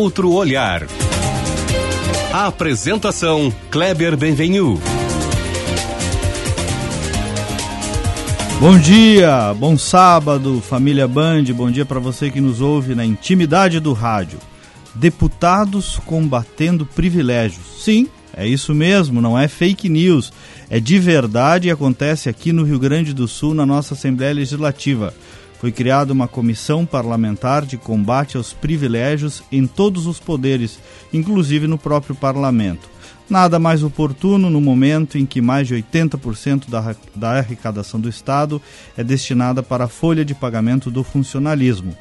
outro olhar. Apresentação Kleber Benvenu. Bom dia, bom sábado, família Band. Bom dia para você que nos ouve na intimidade do rádio. Deputados combatendo privilégios. Sim, é isso mesmo, não é fake news. É de verdade e acontece aqui no Rio Grande do Sul, na nossa Assembleia Legislativa. Foi criada uma comissão parlamentar de combate aos privilégios em todos os poderes, inclusive no próprio parlamento. Nada mais oportuno no momento em que mais de 80% da, da arrecadação do Estado é destinada para a folha de pagamento do funcionalismo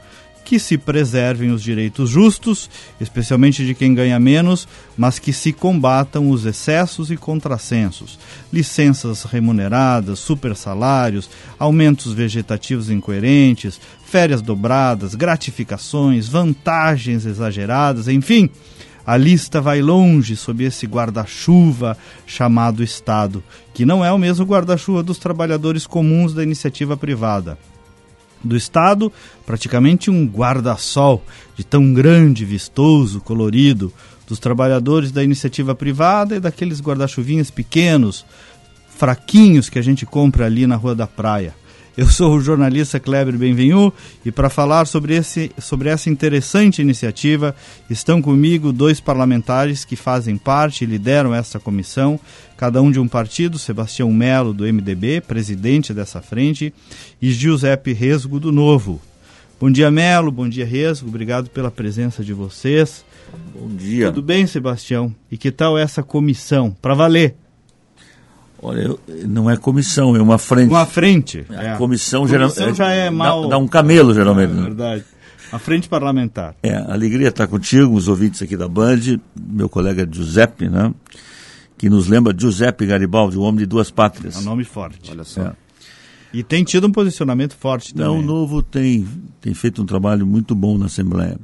que se preservem os direitos justos, especialmente de quem ganha menos, mas que se combatam os excessos e contrassensos, licenças remuneradas, supersalários, aumentos vegetativos incoerentes, férias dobradas, gratificações, vantagens exageradas, enfim. A lista vai longe sob esse guarda-chuva chamado Estado, que não é o mesmo guarda-chuva dos trabalhadores comuns da iniciativa privada do Estado, praticamente um guarda-sol de tão grande, vistoso, colorido, dos trabalhadores da iniciativa privada e daqueles guarda-chuvinhas pequenos, fraquinhos que a gente compra ali na Rua da Praia. Eu sou o jornalista Kleber Benvenu e para falar sobre, esse, sobre essa interessante iniciativa estão comigo dois parlamentares que fazem parte e lideram essa comissão, cada um de um partido, Sebastião Melo, do MDB, presidente dessa frente, e Giuseppe Resgo, do Novo. Bom dia, Melo, bom dia, Resgo, obrigado pela presença de vocês. Bom dia. Tudo bem, Sebastião? E que tal essa comissão? Para valer! Olha, eu, não é comissão, é uma frente. Uma frente. A é. comissão, comissão já é mal. Dá, dá um camelo, geralmente. É, é verdade. A frente parlamentar. É, alegria estar contigo, os ouvintes aqui da Band, meu colega Giuseppe, né? Que nos lembra Giuseppe Garibaldi, o homem de duas pátrias. É um nome forte. Olha só. É. E tem tido um posicionamento forte também. Não, o Novo tem, tem feito um trabalho muito bom na Assembleia.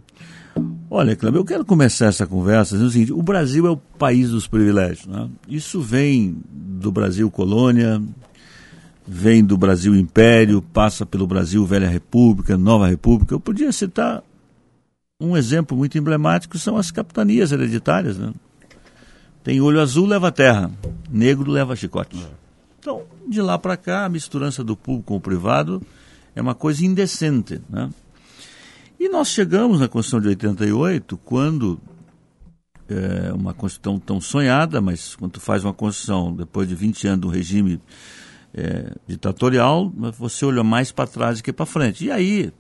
Olha, Cláudio, eu quero começar essa conversa dizendo o seguinte: o Brasil é o país dos privilégios. Né? Isso vem do Brasil colônia, vem do Brasil Império, passa pelo Brasil Velha República, Nova República. Eu podia citar um exemplo muito emblemático: são as capitanias hereditárias. Né? Tem olho azul, leva terra, negro, leva chicote. Então, de lá para cá, a misturança do público com o privado é uma coisa indecente. Né? E nós chegamos na Constituição de 88, quando é, uma Constituição tão sonhada, mas quando faz uma Constituição depois de 20 anos do regime é, ditatorial, você olha mais para trás do que para frente. E aí,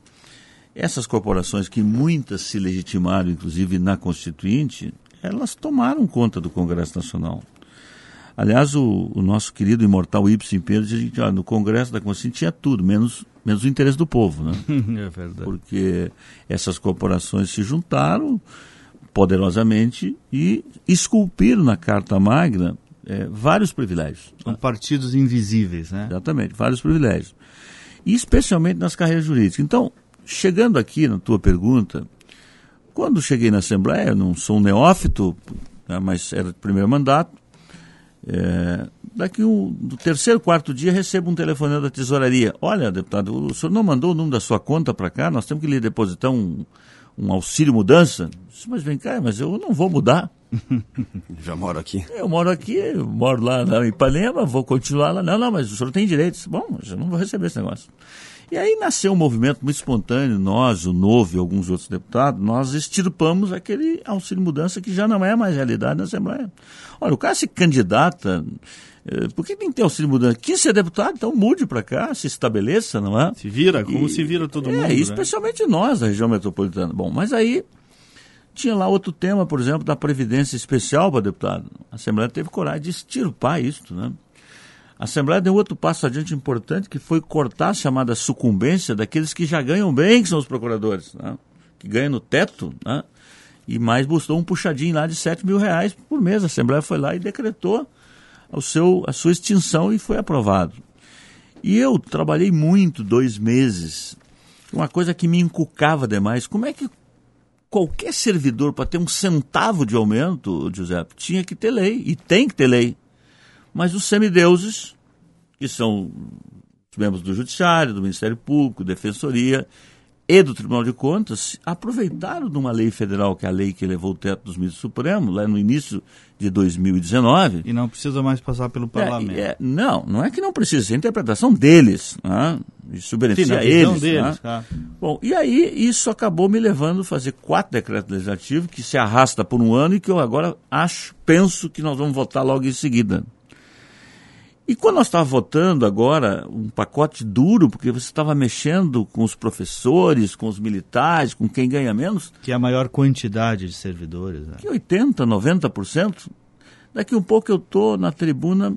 essas corporações que muitas se legitimaram, inclusive na Constituinte, elas tomaram conta do Congresso Nacional. Aliás, o, o nosso querido imortal Ibsen Pedro dizia que no Congresso da Constituinte tinha tudo, menos, menos o interesse do povo. Né? é verdade. Porque essas corporações se juntaram poderosamente e esculpiram na Carta Magna é, vários privilégios. São partidos invisíveis, né? Exatamente, vários privilégios. E especialmente nas carreiras jurídicas. Então, chegando aqui na tua pergunta, quando cheguei na Assembleia, não sou um neófito, né, mas era o primeiro mandato, é, daqui um, no terceiro, quarto dia, recebo um telefonema da tesouraria. Olha, deputado, o senhor não mandou o número da sua conta para cá? Nós temos que lhe depositar um, um auxílio mudança. Disse, mas vem cá, mas eu não vou mudar. Já moro aqui. Eu moro aqui, eu moro lá em Ipanema, vou continuar lá. Não, não, mas o senhor tem direitos. Bom, eu não vou receber esse negócio. E aí nasceu um movimento muito espontâneo, nós, o Novo e alguns outros deputados, nós extirpamos aquele auxílio mudança que já não é mais realidade na Assembleia. Olha, o cara se candidata, eh, por que tem que ter auxílio mudança? Quis ser deputado, então mude para cá, se estabeleça, não é? Se vira, como e, se vira todo é, mundo. É, especialmente né? nós da região metropolitana. Bom, mas aí tinha lá outro tema, por exemplo, da Previdência Especial para deputado. A Assembleia teve coragem de extirpar isso, né? A Assembleia deu outro passo adiante importante, que foi cortar a chamada sucumbência daqueles que já ganham bem, que são os procuradores, né? que ganham no teto, né? e mais buscou um puxadinho lá de 7 mil reais por mês. A Assembleia foi lá e decretou o seu, a sua extinção e foi aprovado. E eu trabalhei muito, dois meses, uma coisa que me encucava demais. Como é que qualquer servidor, para ter um centavo de aumento, Giuseppe, tinha que ter lei, e tem que ter lei. Mas os semideuses, que são os membros do Judiciário, do Ministério Público, Defensoria, e do Tribunal de Contas aproveitaram de uma lei federal, que é a lei que levou o teto dos ministros supremos, lá no início de 2019. E não precisa mais passar pelo parlamento. É, é, não, não é que não precisa, é a interpretação deles. Né? Isso beneficia Sim, eles. Deles, né? tá. Bom, e aí isso acabou me levando a fazer quatro decretos legislativos que se arrasta por um ano e que eu agora acho, penso que nós vamos votar logo em seguida. E quando nós estávamos votando agora um pacote duro, porque você estava mexendo com os professores, com os militares, com quem ganha menos. Que é a maior quantidade de servidores. Né? Que 80%, 90%. Daqui um pouco eu estou na tribuna,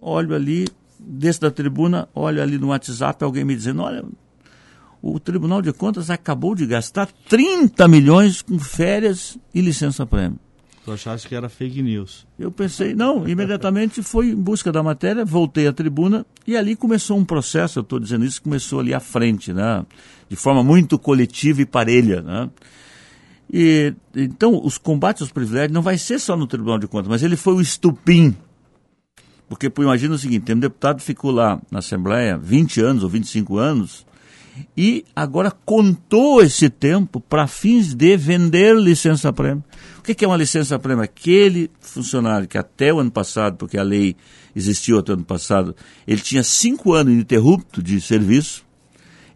olho ali, desço da tribuna, olho ali no WhatsApp, alguém me dizendo, olha, o Tribunal de Contas acabou de gastar 30 milhões com férias e licença-prêmio. Tu achaste que era fake news? Eu pensei, não, imediatamente fui em busca da matéria, voltei à tribuna e ali começou um processo, eu estou dizendo isso, começou ali à frente, né? de forma muito coletiva e parelha. Né? E, então, os combates aos privilégios não vai ser só no Tribunal de Contas, mas ele foi o estupim. Porque, pô, imagina o seguinte, tem um deputado que ficou lá na Assembleia 20 anos ou 25 anos, e agora contou esse tempo para fins de vender licença-prêmio. O que é uma licença-prêmio? Aquele funcionário que até o ano passado, porque a lei existiu até o ano passado, ele tinha cinco anos ininterrupto de serviço,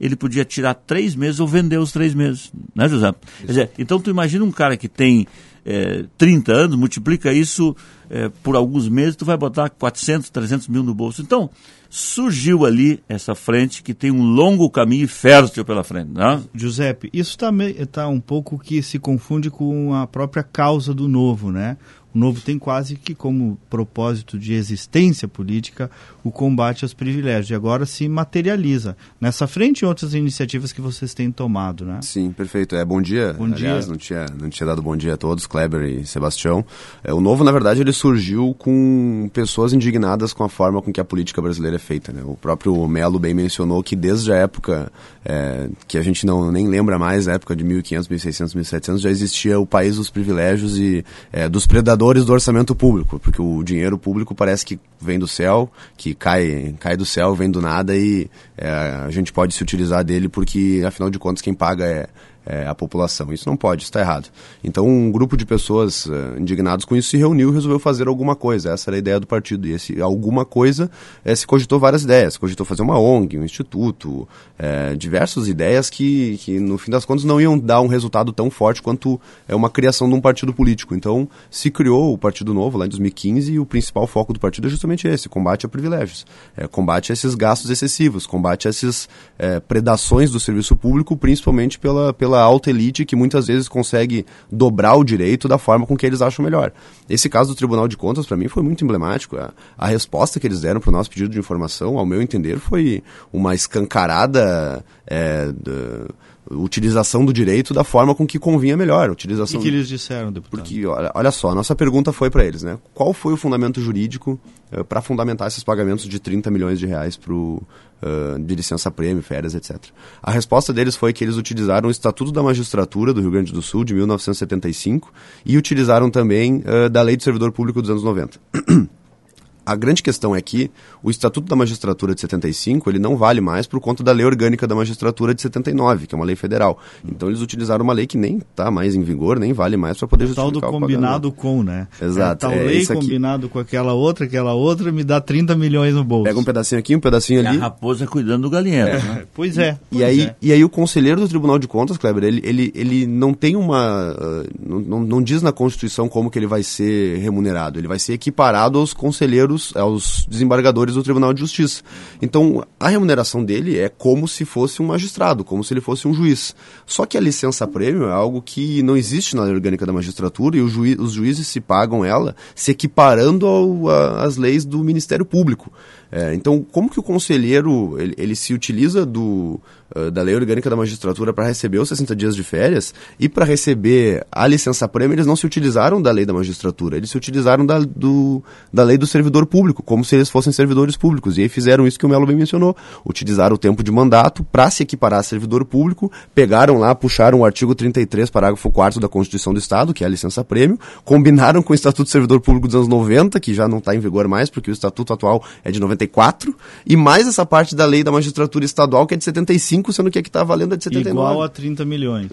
ele podia tirar três meses ou vender os três meses, né, José? Quer dizer, então tu imagina um cara que tem é, 30 anos, multiplica isso é, por alguns meses, tu vai botar 400, 300 mil no bolso. Então, surgiu ali essa frente que tem um longo caminho fértil pela frente. Né? Giuseppe, isso está um pouco que se confunde com a própria causa do novo, né? O Novo tem quase que como propósito de existência política o combate aos privilégios. E agora se materializa nessa frente e outras iniciativas que vocês têm tomado, né? Sim, perfeito. É, bom dia. Bom Aliás, dia. não tinha, não tinha dado bom dia a todos, Kleber e Sebastião. É, o Novo, na verdade, ele surgiu com pessoas indignadas com a forma com que a política brasileira é feita. Né? O próprio Melo bem mencionou que desde a época é, que a gente não nem lembra mais, a época de 1500, 1600, 1700, já existia o país dos privilégios e é, dos predadores do orçamento público, porque o dinheiro público parece que vem do céu, que cai, cai do céu, vem do nada e é, a gente pode se utilizar dele porque, afinal de contas, quem paga é, é, a população. Isso não pode, está errado. Então, um grupo de pessoas uh, indignados com isso se reuniu e resolveu fazer alguma coisa. Essa era a ideia do partido. E esse alguma coisa é, se cogitou várias ideias. Se cogitou fazer uma ONG, um instituto, é, diversas ideias que, que, no fim das contas, não iam dar um resultado tão forte quanto é uma criação de um partido político. Então, se criou o Partido Novo lá em 2015 e o principal foco do partido é justamente esse: combate a privilégios, é, combate a esses gastos excessivos, combate a essas é, predações do serviço público, principalmente pela, pela pela alta elite que muitas vezes consegue dobrar o direito da forma com que eles acham melhor. Esse caso do Tribunal de Contas, para mim, foi muito emblemático. A, a resposta que eles deram para o nosso pedido de informação, ao meu entender, foi uma escancarada. É, utilização do direito da forma com que convinha melhor. Utilização... O que eles disseram, deputado? Porque, olha, olha só, a nossa pergunta foi para eles, né? Qual foi o fundamento jurídico uh, para fundamentar esses pagamentos de 30 milhões de reais pro, de licença-prêmio, férias, etc. A resposta deles foi que eles utilizaram o Estatuto da Magistratura do Rio Grande do Sul, de 1975, e utilizaram também uh, da Lei do Servidor Público dos anos 90. a grande questão é que o Estatuto da Magistratura de 75 ele não vale mais por conta da Lei Orgânica da Magistratura de 79, que é uma lei federal. Então eles utilizaram uma lei que nem está mais em vigor, nem vale mais para poder justificar o tal do combinado com, né? Exato. É, tal é, lei combinado com aquela outra, aquela outra, me dá 30 milhões no bolso. Pega um pedacinho aqui, um pedacinho ali. É a raposa cuidando do galinheiro. É. Né? Pois é. Pois e, aí, é. e aí o conselheiro do Tribunal de Contas, Kleber, ele, ele, ele não tem uma... Não, não, não diz na Constituição como que ele vai ser remunerado. Ele vai ser equiparado aos conselheiros, aos desembargadores do Tribunal de Justiça. Então, a remuneração dele é como se fosse um magistrado, como se ele fosse um juiz. Só que a licença-prêmio é algo que não existe na lei orgânica da magistratura e juiz, os juízes se pagam ela se equiparando às leis do Ministério Público. É, então, como que o conselheiro ele, ele se utiliza do, uh, da lei orgânica da magistratura para receber os 60 dias de férias e para receber a licença-prêmio, eles não se utilizaram da lei da magistratura, eles se utilizaram da, do, da lei do servidor público, como se eles fossem servidores públicos. E aí fizeram isso que o Melo bem mencionou, utilizaram o tempo de mandato para se equiparar a servidor público, pegaram lá, puxaram o artigo 33, parágrafo 4 da Constituição do Estado, que é a licença-prêmio, combinaram com o Estatuto do Servidor Público dos anos 90, que já não está em vigor mais, porque o Estatuto atual é de 90 74, e mais essa parte da lei da magistratura estadual, que é de 75, sendo que a que está valendo é de 79. Igual a 30 milhões.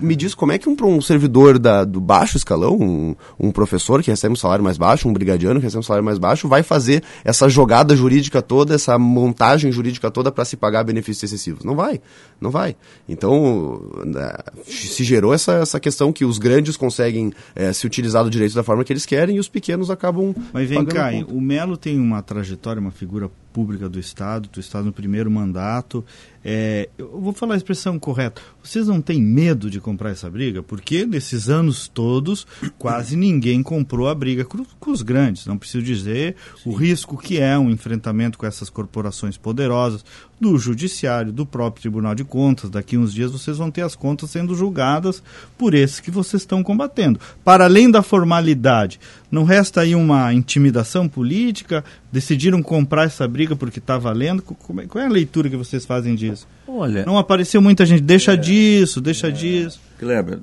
Me diz como é que um, um servidor da, do baixo escalão, um, um professor que recebe um salário mais baixo, um brigadiano que recebe um salário mais baixo, vai fazer essa jogada jurídica toda, essa montagem jurídica toda para se pagar benefícios excessivos? Não vai, não vai. Então, né, se gerou essa, essa questão que os grandes conseguem é, se utilizar do direito da forma que eles querem e os pequenos acabam. Mas vem cá, o Melo tem uma trajetória, uma figura pública do Estado, do Estado no primeiro mandato. É, eu vou falar a expressão correta. Vocês não têm medo de comprar essa briga? Porque nesses anos todos, quase ninguém comprou a briga com, com os grandes. Não preciso dizer Sim. o risco que é um enfrentamento com essas corporações poderosas, do Judiciário, do próprio Tribunal de Contas. Daqui uns dias vocês vão ter as contas sendo julgadas por esses que vocês estão combatendo. Para além da formalidade, não resta aí uma intimidação política? Decidiram comprar essa briga porque está valendo? É, qual é a leitura que vocês fazem disso? Olha, não apareceu muita gente. Deixa é, disso, deixa é, disso. Kleber,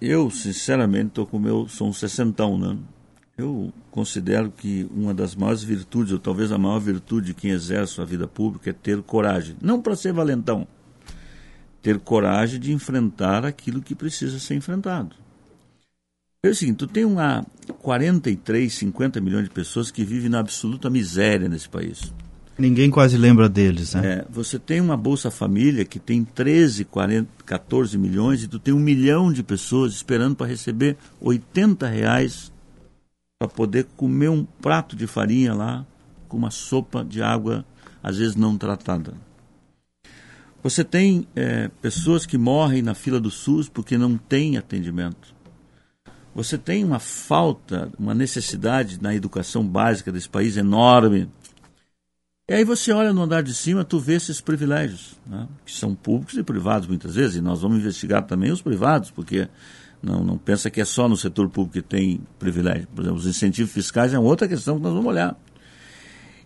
eu sinceramente estou com o meu. Sou um sessentão, né? Eu considero que uma das maiores virtudes, ou talvez a maior virtude de quem exerce a vida pública, é ter coragem. Não para ser valentão. Ter coragem de enfrentar aquilo que precisa ser enfrentado. É o seguinte, tu tem uma 43, 50 milhões de pessoas que vivem na absoluta miséria nesse país. Ninguém quase lembra deles, né? É, você tem uma Bolsa Família que tem 13, 40, 14 milhões e tu tem um milhão de pessoas esperando para receber 80 reais para poder comer um prato de farinha lá com uma sopa de água, às vezes não tratada. Você tem é, pessoas que morrem na fila do SUS porque não tem atendimento. Você tem uma falta, uma necessidade na educação básica desse país enorme. E aí você olha no andar de cima, tu vê esses privilégios, né? que são públicos e privados muitas vezes, e nós vamos investigar também os privados, porque não, não pensa que é só no setor público que tem privilégio. Por exemplo, os incentivos fiscais é outra questão que nós vamos olhar.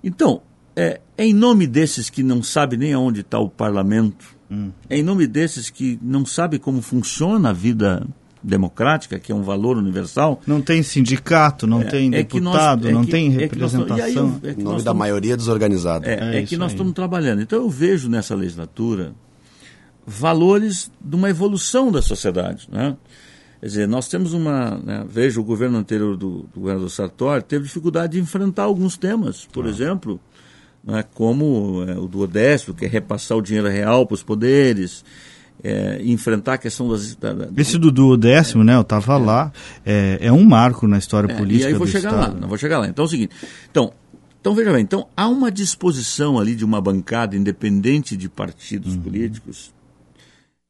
Então, é, é em nome desses que não sabe nem aonde está o parlamento, hum. é em nome desses que não sabe como funciona a vida democrática, que é um valor universal. Não tem sindicato, não é, tem é deputado, nós, é não que, tem representação. É que nome da maioria desorganizada. É, é que nós estamos trabalhando. Então eu vejo nessa legislatura valores de uma evolução da sociedade. Né? Quer dizer, nós temos uma. Né, veja, o governo anterior do, do governador Sartori teve dificuldade de enfrentar alguns temas. Por ah. exemplo, né, como é, o do Odécio, que é repassar o dinheiro real para os poderes é, enfrentar a questão das. Da, da, Esse do décimo, é, né? Eu estava é, lá. É, é, um marco na história política. É, e aí vou chegar Estado. lá, não vou chegar lá. Então é o seguinte. Então, então veja bem, então há uma disposição ali de uma bancada independente de partidos uhum. políticos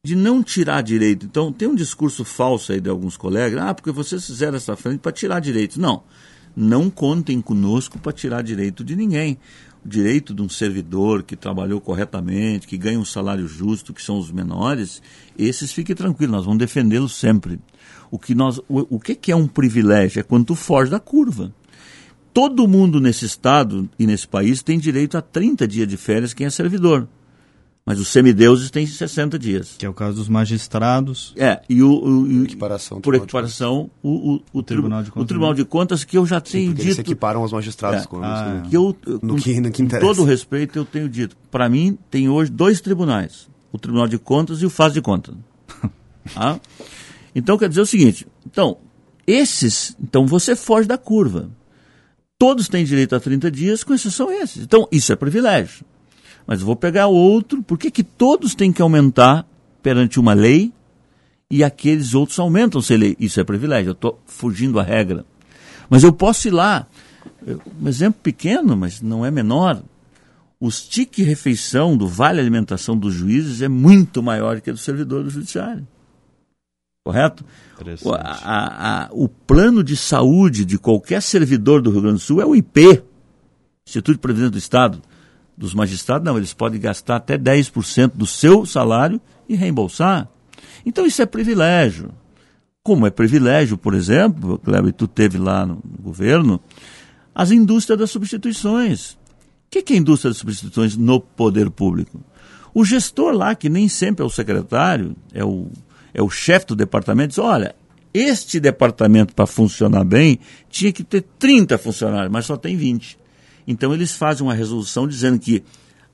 de não tirar direito. Então tem um discurso falso aí de alguns colegas, ah, porque vocês fizeram essa frente para tirar direitos. Não, não contem conosco para tirar direito de ninguém direito de um servidor que trabalhou corretamente, que ganha um salário justo, que são os menores, esses fiquem tranquilos, nós vamos defendê-los sempre. O que, nós, o, o que é um privilégio? É quando tu foge da curva. Todo mundo nesse estado e nesse país tem direito a 30 dias de férias quem é servidor. Mas os semideuses têm 60 dias. Que é o caso dos magistrados. É, e o. o equiparação, por equiparação, o, o, o, Tribunal de Contas. O Tribunal de Contas, que eu já tenho Sim, dito. Eles equiparam os magistrados é, com ah, que eu, no, com, que, no que interessa. Com todo respeito, eu tenho dito. Para mim, tem hoje dois tribunais: o Tribunal de Contas e o Faz de Contas. ah? Então, quer dizer o seguinte: então, esses. Então, você foge da curva. Todos têm direito a 30 dias, com exceção esses. Então, isso é privilégio. Mas vou pegar outro. Por que, que todos têm que aumentar perante uma lei e aqueles outros aumentam sem lei? Isso é privilégio. Eu estou fugindo à regra. Mas eu posso ir lá. Um exemplo pequeno, mas não é menor. Os tique refeição do vale alimentação dos juízes é muito maior que a do servidor do judiciário. Correto? O, a, a, o plano de saúde de qualquer servidor do Rio Grande do Sul é o IP, Instituto de Previdência do Estado dos magistrados, não, eles podem gastar até 10% do seu salário e reembolsar. Então isso é privilégio. Como é privilégio, por exemplo, Cleber, tu teve lá no governo, as indústrias das substituições. O que, que é indústria das substituições no poder público? O gestor lá, que nem sempre é o secretário, é o, é o chefe do departamento, diz, olha, este departamento para funcionar bem tinha que ter 30 funcionários, mas só tem 20. Então eles fazem uma resolução dizendo que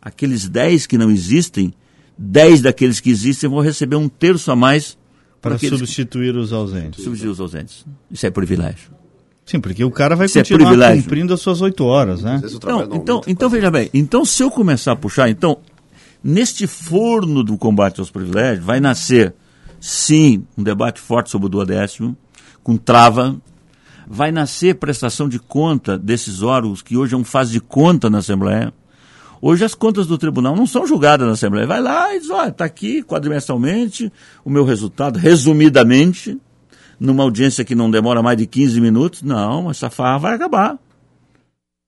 aqueles 10 que não existem, 10 daqueles que existem vão receber um terço a mais para substituir os ausentes. substituir os ausentes. Isso é privilégio. Sim, porque o cara vai Isso é continuar privilégio. cumprindo as suas oito horas, né? Então, aumenta, então veja bem, então se eu começar a puxar, então, neste forno do combate aos privilégios, vai nascer, sim, um debate forte sobre o duodécimo, com trava, vai nascer prestação de conta desses órgãos que hoje é um faz de conta na Assembleia. Hoje as contas do tribunal não são julgadas na Assembleia. Vai lá e diz, olha, está aqui quadrimestralmente o meu resultado, resumidamente, numa audiência que não demora mais de 15 minutos. Não, essa farra vai acabar.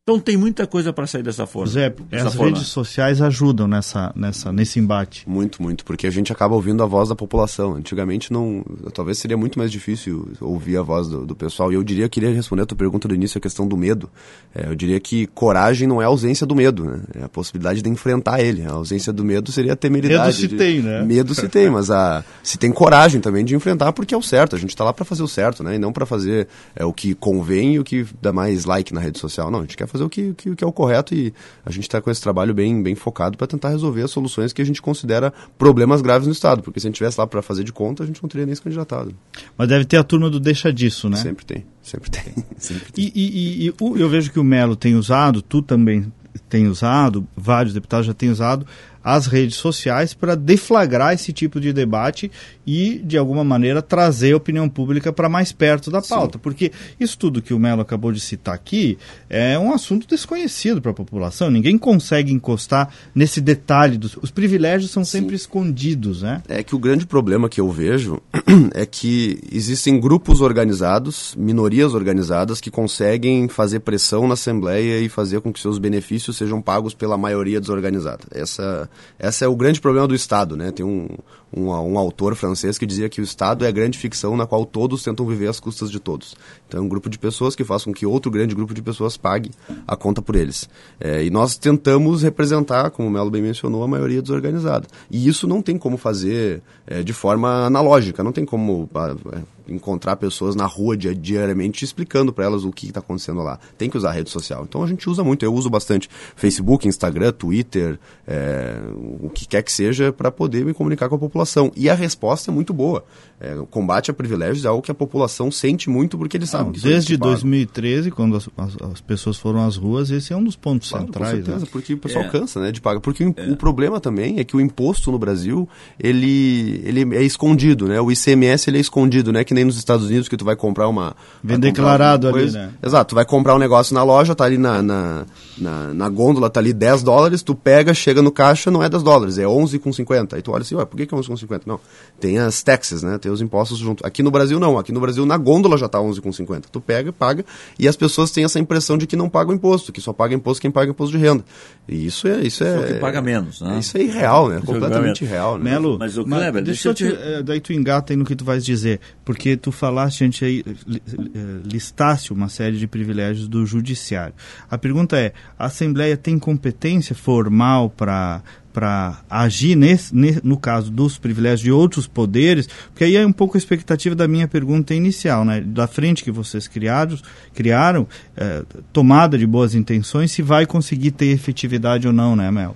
Então tem muita coisa para sair dessa forma. Zé, dessa as forma. redes sociais ajudam nessa, nessa, nesse embate. Muito, muito, porque a gente acaba ouvindo a voz da população. Antigamente não. Talvez seria muito mais difícil ouvir a voz do, do pessoal. E eu diria, queria responder a tua pergunta do início, a questão do medo. É, eu diria que coragem não é a ausência do medo, né? É a possibilidade de enfrentar ele. A ausência do medo seria a temeridade. Medo se de- tem, né? Medo se tem, mas a, se tem coragem também de enfrentar, porque é o certo. A gente está lá para fazer o certo, né? E não para fazer é, o que convém e o que dá mais like na rede social. Não, a gente quer fazer o que, o que, o que é o correto e a gente está com esse trabalho bem, bem focado para tentar resolver as soluções que a gente considera problemas graves no Estado. Porque se a gente estivesse lá para fazer de conta, a gente não teria nem se candidatado. Mas deve ter a turma do deixa disso, né? Sempre tem, sempre tem. Sempre tem. E, e- e- e eu vejo que o Melo tem usado, tu também tem usado, vários deputados já têm usado as redes sociais para deflagrar esse tipo de debate e, de alguma maneira, trazer a opinião pública para mais perto da pauta. Porque isso tudo que o Melo acabou de citar aqui é um assunto desconhecido para a população. Ninguém consegue encostar nesse detalhe. Dos, os privilégios são sempre escondidos, né? É que o grande problema que eu vejo é que existem grupos organizados, minorias organizadas, que conseguem fazer pressão na Assembleia e fazer com que seus benefícios sejam pagos pela maioria desorganizada. Essa, essa é o grande problema do Estado. Né? Tem um, um, um autor francês que dizia que o Estado é a grande ficção na qual todos tentam viver às custas de todos. Então é um grupo de pessoas que faz com que outro grande grupo de pessoas pague a conta por eles. É, e nós tentamos representar, como o Melo bem mencionou, a maioria desorganizada. E isso não tem como fazer é, de forma analógica, não tem como é, encontrar pessoas na rua dia- diariamente explicando para elas o que está acontecendo lá. Tem que usar a rede social. Então a gente usa muito, eu uso bastante Facebook, Instagram, Twitter, é, o que quer que seja, para poder me comunicar com a população. E a resposta é muito boa. É, o combate a privilégios é algo que a população sente muito porque eles sabem Não, que são eles desde que pagam. 2013, quando as, as- as pessoas foram às ruas, esse é um dos pontos Claro, centrais. com certeza, né? porque o pessoal É. cansa, né, de pagar. Porque o, im- o problema também é que o imposto no Brasil, ele, ele é escondido, né? O ICMS, ele é escondido, né? Que nem nos Estados Unidos, que tu vai comprar uma... Vem declarado ali, né? Exato, tu vai comprar um negócio na loja, tá ali na, na, na, na gôndola, tá ali 10 dólares, tu pega, chega no caixa, não é 10 dólares, é 11,50. Aí tu olha assim, ué, por que, que é 11,50? Não, tem as taxes, né? Tem os impostos junto. Aqui no Brasil não, aqui no Brasil na gôndola já tá 11,50. Tu pega, paga, e as pessoas têm essa impressão de que não pagam imposto, que só paga imposto quem paga imposto de renda. E isso é... Isso é, Só que paga menos, né? Isso é irreal, né? É Completamente irreal, né? Melo, Mas, mas Kleber, deixa, deixa eu eu te, eh, daí tu engata aí no que tu vais dizer, porque tu falaste antes aí, eh, listaste uma série de privilégios do judiciário. A pergunta é, a Assembleia tem competência formal para para agir nesse, ne- no caso dos privilégios de outros poderes, porque aí é um pouco a expectativa da minha pergunta inicial, né? Da frente que vocês criados, criaram, eh, tomada de boas intenções, se vai conseguir ter efetividade ou não, né, Mel?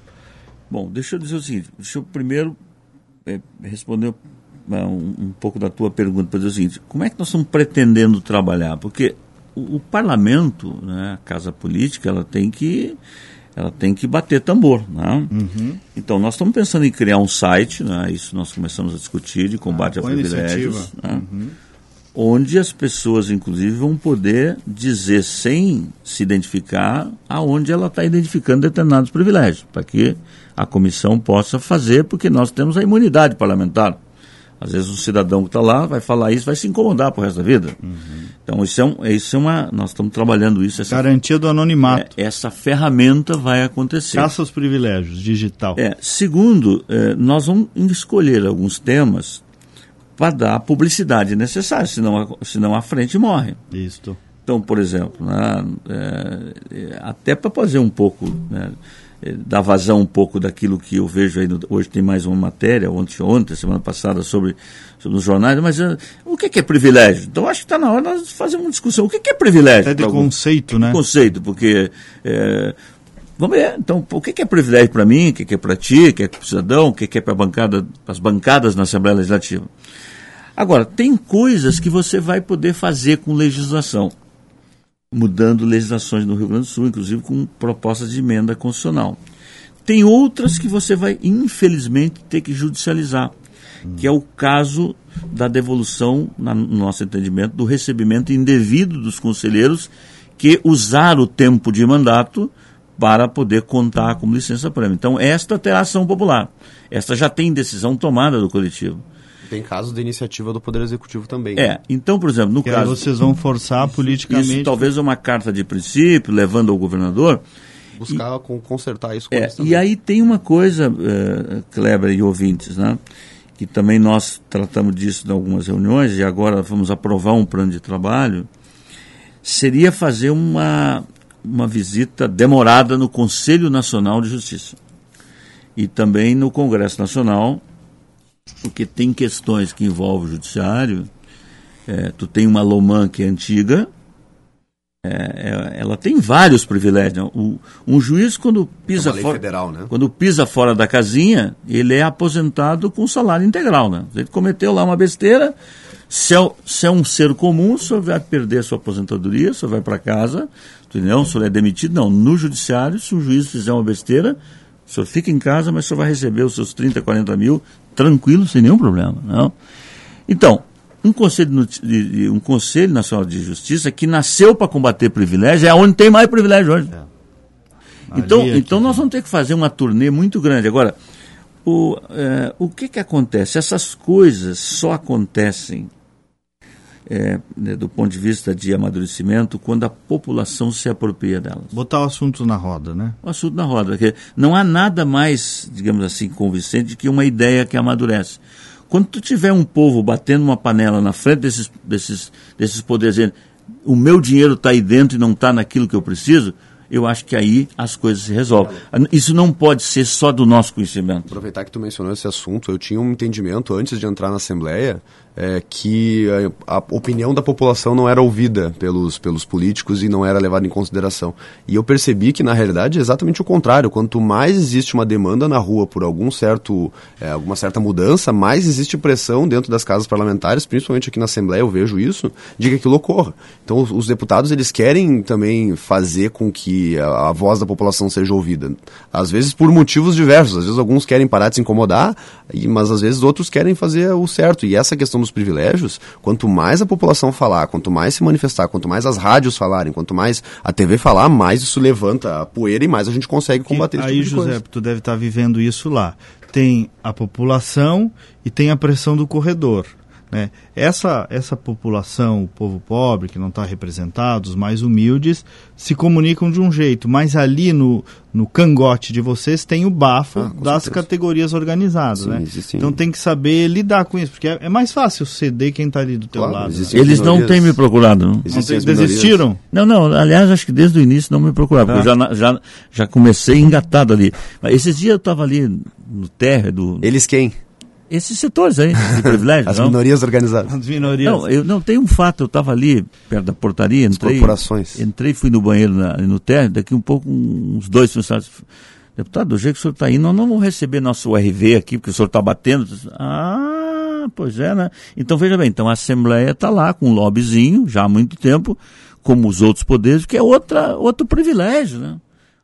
Bom, deixa eu dizer o seguinte, deixa eu primeiro eh, responder um, um pouco da tua pergunta, para dizer o seguinte, como é que nós estamos pretendendo trabalhar? Porque o, o parlamento, né, a casa política, ela tem que ela tem que bater tambor, né? Então nós estamos pensando em criar um site, né? Isso nós começamos a discutir de combate Ah, a privilégios, né? onde as pessoas, inclusive, vão poder dizer sem se identificar aonde ela está identificando determinados privilégios, para que a comissão possa fazer, porque nós temos a imunidade parlamentar. Às vezes o cidadão que está lá vai falar isso, vai se incomodar pro resto da vida. Então isso é, um, isso é uma, nós estamos trabalhando isso. Essa, Garantia do anonimato. é, essa ferramenta vai acontecer. Caça aos privilégios, digital. É, segundo, eh, nós vamos escolher alguns temas para dar a publicidade necessária, senão a, senão a frente morre. Isto. Então, por exemplo, né, é, é, até para fazer um pouco, né, dar vazão um pouco daquilo que eu vejo aí. No, hoje tem mais uma matéria, ontem, ontem, semana passada, sobre, sobre os jornais, mas uh, o que, que, é privilégio? Então acho que está na hora de nós fazer uma discussão. O que, que é privilégio? É de conceito, né? Conceito, porque. É, vamos ver, então, o que, é privilégio para mim, o que, é para ti, o que é para o cidadão, o que, que é para bancada, as bancadas na Assembleia Legislativa? Agora, tem coisas que você vai poder fazer com legislação mudando legislações no Rio Grande do Sul, inclusive com propostas de emenda constitucional. Tem outras que você vai, infelizmente, ter que judicializar, que é o caso da devolução, no nosso entendimento, do recebimento indevido dos conselheiros que usaram o tempo de mandato para poder contar como licença prêmio. Então, esta terá ação popular. Esta já tem decisão tomada do coletivo. Tem casos de iniciativa do Poder Executivo também. É, né? então, por exemplo, no que caso. vocês vão forçar politicamente. Isso talvez uma carta de princípio, levando ao governador. Buscar e, consertar isso. É, e aí tem uma coisa, uh, Kleber e ouvintes, né? Que também nós tratamos disso em algumas reuniões e agora vamos aprovar um plano de trabalho. Seria fazer uma, uma visita demorada no Conselho Nacional de Justiça e também no Congresso Nacional porque tem questões que envolvem o judiciário. É, tu tem uma Loman que é antiga, é, é, ela tem vários privilégios. O, um juiz, quando pisa, é fora, federal, né? quando pisa fora da casinha, ele é aposentado com salário integral. Né? Ele cometeu lá uma besteira, se é, se é um ser comum, o senhor vai perder a sua aposentadoria, o senhor vai para casa, entendeu? o senhor é demitido. Não, no judiciário, se um juiz fizer uma besteira, o senhor fica em casa, mas o senhor vai receber os seus 30, 40 mil tranquilo, sem nenhum problema. Não? Então, um conselho, um conselho Nacional de Justiça que nasceu para combater privilégio é onde tem mais privilégio hoje. É. Então, então nós vamos ter que fazer uma turnê muito grande. Agora, o, é, o que, que acontece? Essas coisas só acontecem é, né, do ponto de vista de amadurecimento, quando a população se apropria delas. Botar o assunto na roda, né? O assunto na roda, porque não há nada mais, digamos assim, convincente que uma ideia que amadurece. Quando tu tiver um povo batendo uma panela na frente desses, desses, desses poderes, dizendo, o meu dinheiro está aí dentro e não está naquilo que eu preciso, eu acho que aí as coisas se resolvem. Isso não pode ser só do nosso conhecimento. Aproveitar que tu mencionou esse assunto, eu tinha um entendimento antes de entrar na Assembleia é, que a, a, opinião da população não era ouvida pelos, pelos políticos e não era levada em consideração. E eu percebi que, na realidade, é exatamente o contrário. Quanto mais existe uma demanda na rua por algum certo, é, alguma certa mudança, mais existe pressão dentro das casas parlamentares, principalmente aqui na Assembleia eu vejo isso, de que aquilo ocorra. Então, os, os deputados, eles querem também fazer com que a, a voz da população seja ouvida. Às vezes por motivos diversos. Às vezes alguns querem parar de se incomodar, mas às vezes outros querem fazer o certo. E essa questão dos privilégios, quanto mais a população falar, quanto mais se manifestar, quanto mais as rádios falarem, quanto mais a TV falar, mais isso levanta a poeira e mais a gente consegue combater isso. Aí, tipo José, coisa. tu deve estar vivendo isso lá. Tem a população e tem a pressão do corredor. Né? Essa, essa população, o povo pobre, que não está representado, os mais humildes, se comunicam de um jeito, mas ali no, no cangote de vocês tem o bafo ah, das certeza. categorias organizadas. Sim, né? Então tem que saber lidar com isso, porque é, é mais fácil ceder quem está ali do teu claro, lado. Né? Eles não têm me procurado. Não. não tem, desistiram? Não, não, aliás, acho que desde o início não me procuraram, ah. porque eu já, já, já comecei engatado ali. Mas esses dias eu estava ali no térreo do... Eles quem? Esses setores aí de privilégio. As não? minorias organizadas. As minorias. Não, eu não tem um fato, eu estava ali perto da portaria, entrei, As corporações. entrei, fui no banheiro na, no térreo, daqui um pouco uns dois funcionários. Deputado, do jeito que o senhor está indo, nós não vamos receber nosso RV aqui, porque o senhor está batendo. Ah, pois é, né? Então veja bem, então a Assembleia está lá com um lobbyzinho, já há muito tempo, como os outros poderes, que é outra, outro privilégio, né?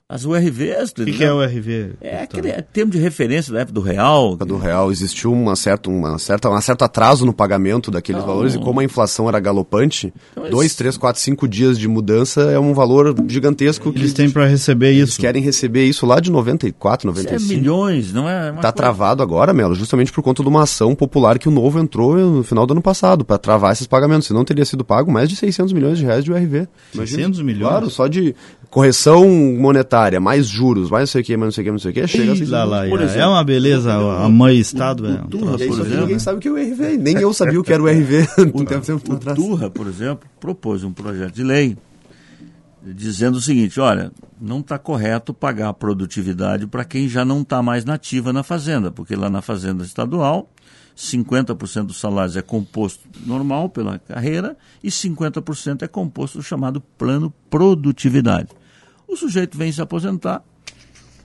As URVs. O que, que, é o URV? É aquele é termo de referência da época do real. Do real existiu uma certa, uma certa, um certo atraso no pagamento daqueles não. valores e como a inflação era galopante, então, dois, três, quatro, cinco dias de mudança é um valor gigantesco. Eles que têm para receber isso. Eles querem receber isso lá de 94, 95. Isso é milhões, não é? Está travado agora, Melo, justamente por conta de uma ação popular que o Novo entrou no final do ano passado para travar esses pagamentos. Se não teria sido pago mais de 600 milhões de reais de URV. 600 milhões? Claro, só de correção monetária, mais juros, mais não sei o que, mais não sei o que, não sei o que, chega assim. Lá, lá, é, é uma beleza a mãe Estado. É, Turra, por exemplo. Ninguém sabe o que é o RV, nem eu sabia o que era o RV. o, o Turra, por exemplo, propôs um projeto de lei dizendo o seguinte: olha, não está correto pagar a produtividade para quem já não está mais nativa na fazenda, porque lá na fazenda estadual 50% dos salários é composto normal pela carreira e 50% é composto do chamado plano produtividade. O sujeito vem se aposentar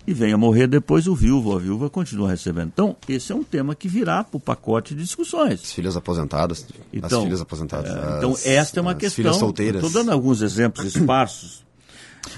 e vem a morrer depois, o viúvo a viúva continua recebendo. Então, esse é um tema que virá para o pacote de discussões. As filhas aposentadas, então, as filhas aposentadas. É, então, esta é uma questão. Filhas solteiras. Estou dando alguns exemplos esparsos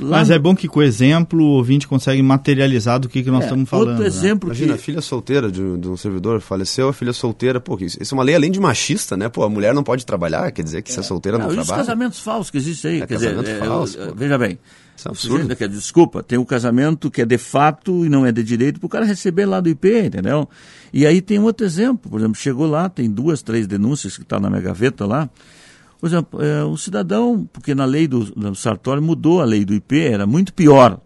Lá Mas é bom que com o exemplo o ouvinte consegue materializar do que, que nós é, estamos falando. Outro né? exemplo né? Imagina, que... a filha solteira de, de, um servidor faleceu, a filha solteira, pô, isso, isso é uma lei além de machista, né? Pô, a mulher não pode trabalhar, quer dizer que é. se é solteira não, não trabalha. os casamentos falsos que existem aí, é, quer casamento dizer, falso, é, veja bem, isso é absurdo. Desculpa, tem o casamento que é de fato e não é de direito para o cara receber lá do IP, entendeu? E aí tem outro exemplo, por exemplo, chegou lá, tem duas, três denúncias que estão tá na minha gaveta lá, por exemplo, é, o cidadão, porque na lei do, do Sartori mudou a lei do IP, era muito pior.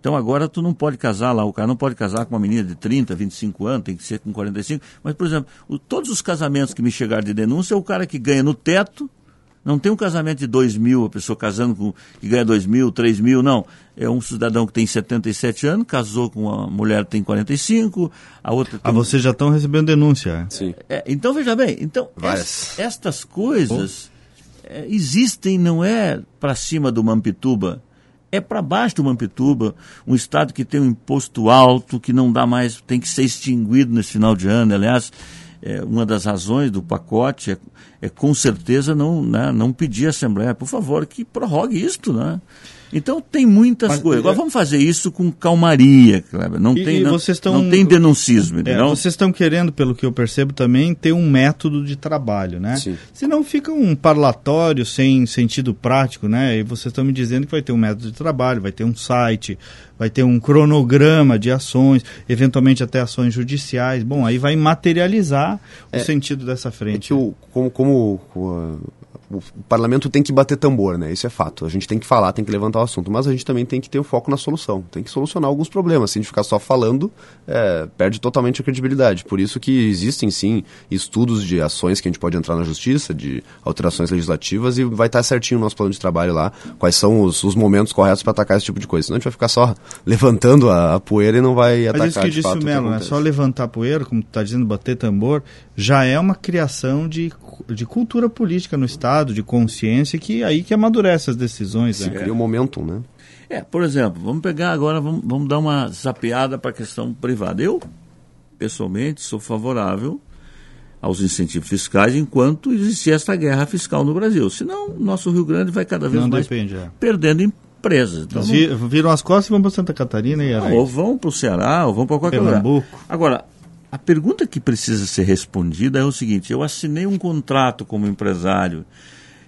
Então agora tu não pode casar lá, o cara não pode casar com uma menina de 30, 25 anos, tem que ser com 45. Mas, por exemplo, o, todos os casamentos que me chegaram de denúncia é o cara que ganha no teto, não tem um casamento de 2 mil, a pessoa casando com que ganha 2 mil, 3 mil, não. É um cidadão que tem 77 anos, casou com uma mulher que tem 45, a outra tem... Ah, vocês já estão recebendo denúncia. Sim. É, então, veja bem, então, es, estas coisas... Oh é, existem, não é para cima do Mampituba, é para baixo do Mampituba, um estado que tem um imposto alto, que não dá mais, tem que ser extinguido nesse final de ano. Aliás, é, uma das razões do pacote é, é com certeza não, né, não pedir à Assembleia, por favor, que prorrogue isto, né? Então tem muitas Mas, coisas. Agora é- vamos fazer isso com calmaria, Kleber. Não, e, tem, não, tão, não tem denuncismo, é, vocês estão querendo, pelo que eu percebo também, ter um método de trabalho, né? Sim. Senão fica um parlatório sem sentido prático, né? E vocês estão me dizendo que vai ter um método de trabalho, vai ter um site, vai ter um cronograma de ações, eventualmente até ações judiciais. Bom, aí vai materializar é, o sentido dessa frente. É que o, como, como o parlamento tem que bater tambor, né? Isso é fato. A gente tem que falar, tem que levantar o assunto, mas a gente também tem que ter o foco na solução. Tem que solucionar alguns problemas. Se a gente ficar só falando, é, perde totalmente a credibilidade. Por isso que existem sim estudos de ações que a gente pode entrar na justiça, de alterações legislativas e vai estar certinho o nosso plano de trabalho lá. Quais são os, os momentos corretos para atacar esse tipo de coisa? Senão a gente vai ficar só levantando a, a poeira e não vai atacar. Mas isso que disse o Melo, né? Só levantar a poeira, como tu está dizendo, bater tambor, já é uma criação de, de cultura política no Estado, de consciência, que aí que amadurece as decisões. Se né? cria um momento, né? É, por exemplo, vamos pegar agora, vamos, vamos dar uma zapeada para a questão privada. Eu, pessoalmente, sou favorável aos incentivos fiscais enquanto existir essa guerra fiscal no Brasil. Senão, nosso Rio Grande vai cada vez não mais depende, é. perdendo empresas. Então, viram as costas e vão para Santa Catarina e Ou vão para o Ceará, ou vão para qualquer Pernambuco. lugar. Agora, a pergunta que precisa ser respondida é o seguinte: eu assinei um contrato como empresário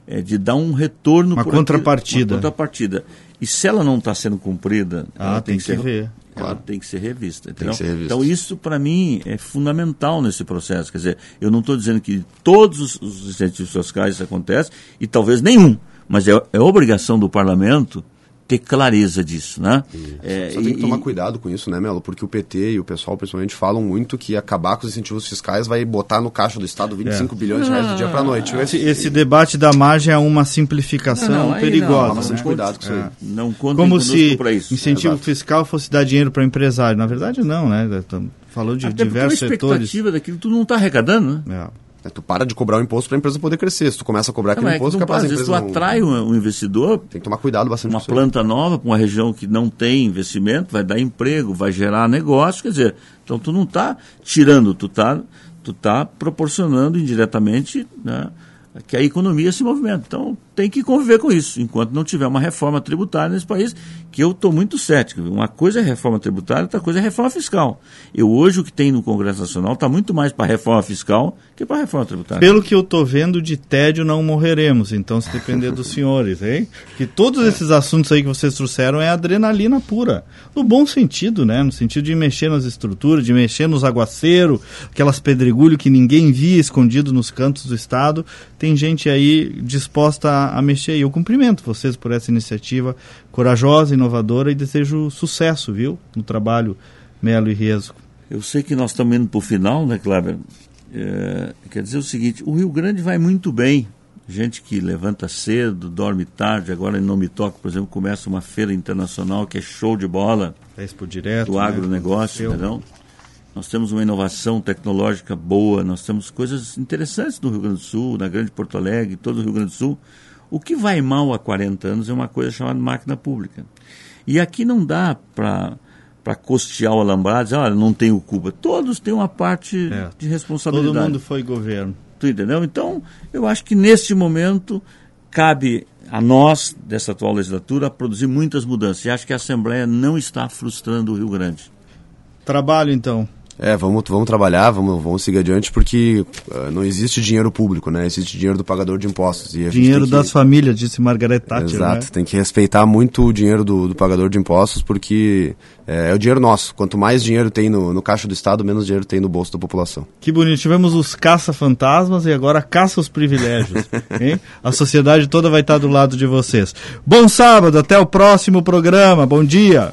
é, de dar um retorno uma contrapartida. uma contrapartida. E se ela não está sendo cumprida, ah, tem, tem, que, ser, ver. Ela tem que ser revista. Entendeu? Ser revista. Então isso para mim é fundamental nesse processo. Quer dizer, eu não estou dizendo que todos os incentivos fiscais acontecem e talvez nenhum, mas é, é obrigação do parlamento ter clareza disso, né? É, Só tem e, que tomar cuidado com isso, né, Melo? Porque o PT e o pessoal, principalmente, falam muito que acabar com os incentivos fiscais vai botar no caixa do Estado 25 é. bilhões de reais do dia para noite. Esse, esse, debate da margem é uma simplificação não, não, perigosa. Não, bastante né? cuidado com isso aí. É. Não Como se incentivo fiscal fosse dar dinheiro para empresário. Na verdade, não, né? Falou de Até diversos setores. a expectativa setores. daquilo tu não está arrecadando, né? É. É, tu para de cobrar o imposto para a empresa poder crescer. Se tu começa a cobrar aquele não, é imposto, capaz da empresa tu atrai um, um, investidor. Tem que tomar cuidado bastante. Uma planta nova para uma região que não tem investimento, vai dar emprego, vai gerar negócio. Quer dizer, então tu não está tirando, tu está tu tá proporcionando indiretamente né, que a economia se movimenta. Então tem que conviver com isso, enquanto não tiver uma reforma tributária nesse país, que eu estou muito cético. Uma coisa é reforma tributária, outra coisa é reforma fiscal. Eu hoje o que tem no Congresso Nacional está muito mais para reforma fiscal que para reforma tributária. Pelo que eu estou vendo, de tédio não morreremos, então se depender dos senhores, hein? Que todos esses assuntos aí que vocês trouxeram é adrenalina pura. No bom sentido, né? No sentido de mexer nas estruturas, de mexer nos aguaceiros, aquelas pedregulhos que ninguém via escondido nos cantos do Estado. Tem gente aí disposta a a, mexer. E eu cumprimento vocês por essa iniciativa corajosa, inovadora e desejo sucesso, viu, no trabalho Melo e Riesco. Eu sei que nós estamos indo para o final, né, Kleber? É, quer dizer o seguinte, o Rio Grande vai muito bem Gente que levanta cedo, dorme tarde. Agora em Nome Toque, por exemplo, começa uma feira internacional que é show de bola. Expo direto. Do né? agronegócio, entendeu? Nós temos uma inovação tecnológica boa, nós temos coisas interessantes no Rio Grande do Sul, na Grande Porto Alegre, todo o Rio Grande do Sul. O que vai mal há 40 anos é uma coisa chamada máquina pública. E aqui não dá para para costear o alambrado, dizer, olha, não tenho culpa. Todos têm uma parte é. de responsabilidade. Todo mundo foi governo. Tu entendeu? Então, eu acho que neste momento cabe a nós, dessa atual legislatura, produzir muitas mudanças. E acho que a Assembleia não está frustrando o Rio Grande. Trabalho, então. É, vamos, vamos trabalhar, vamos, vamos seguir adiante, porque uh, não existe dinheiro público, né? Existe dinheiro do pagador de impostos. E dinheiro das famílias, disse Margaret Thatcher. Exato, né? tem que respeitar muito o dinheiro do, do pagador de impostos, porque é, é, o dinheiro nosso. Quanto mais dinheiro tem no, no caixa do Estado, menos dinheiro tem no bolso da população. Que bonito. Tivemos os caça-fantasmas e agora caça os privilégios. A sociedade toda vai estar do lado de vocês. Bom sábado, até o próximo programa. Bom dia.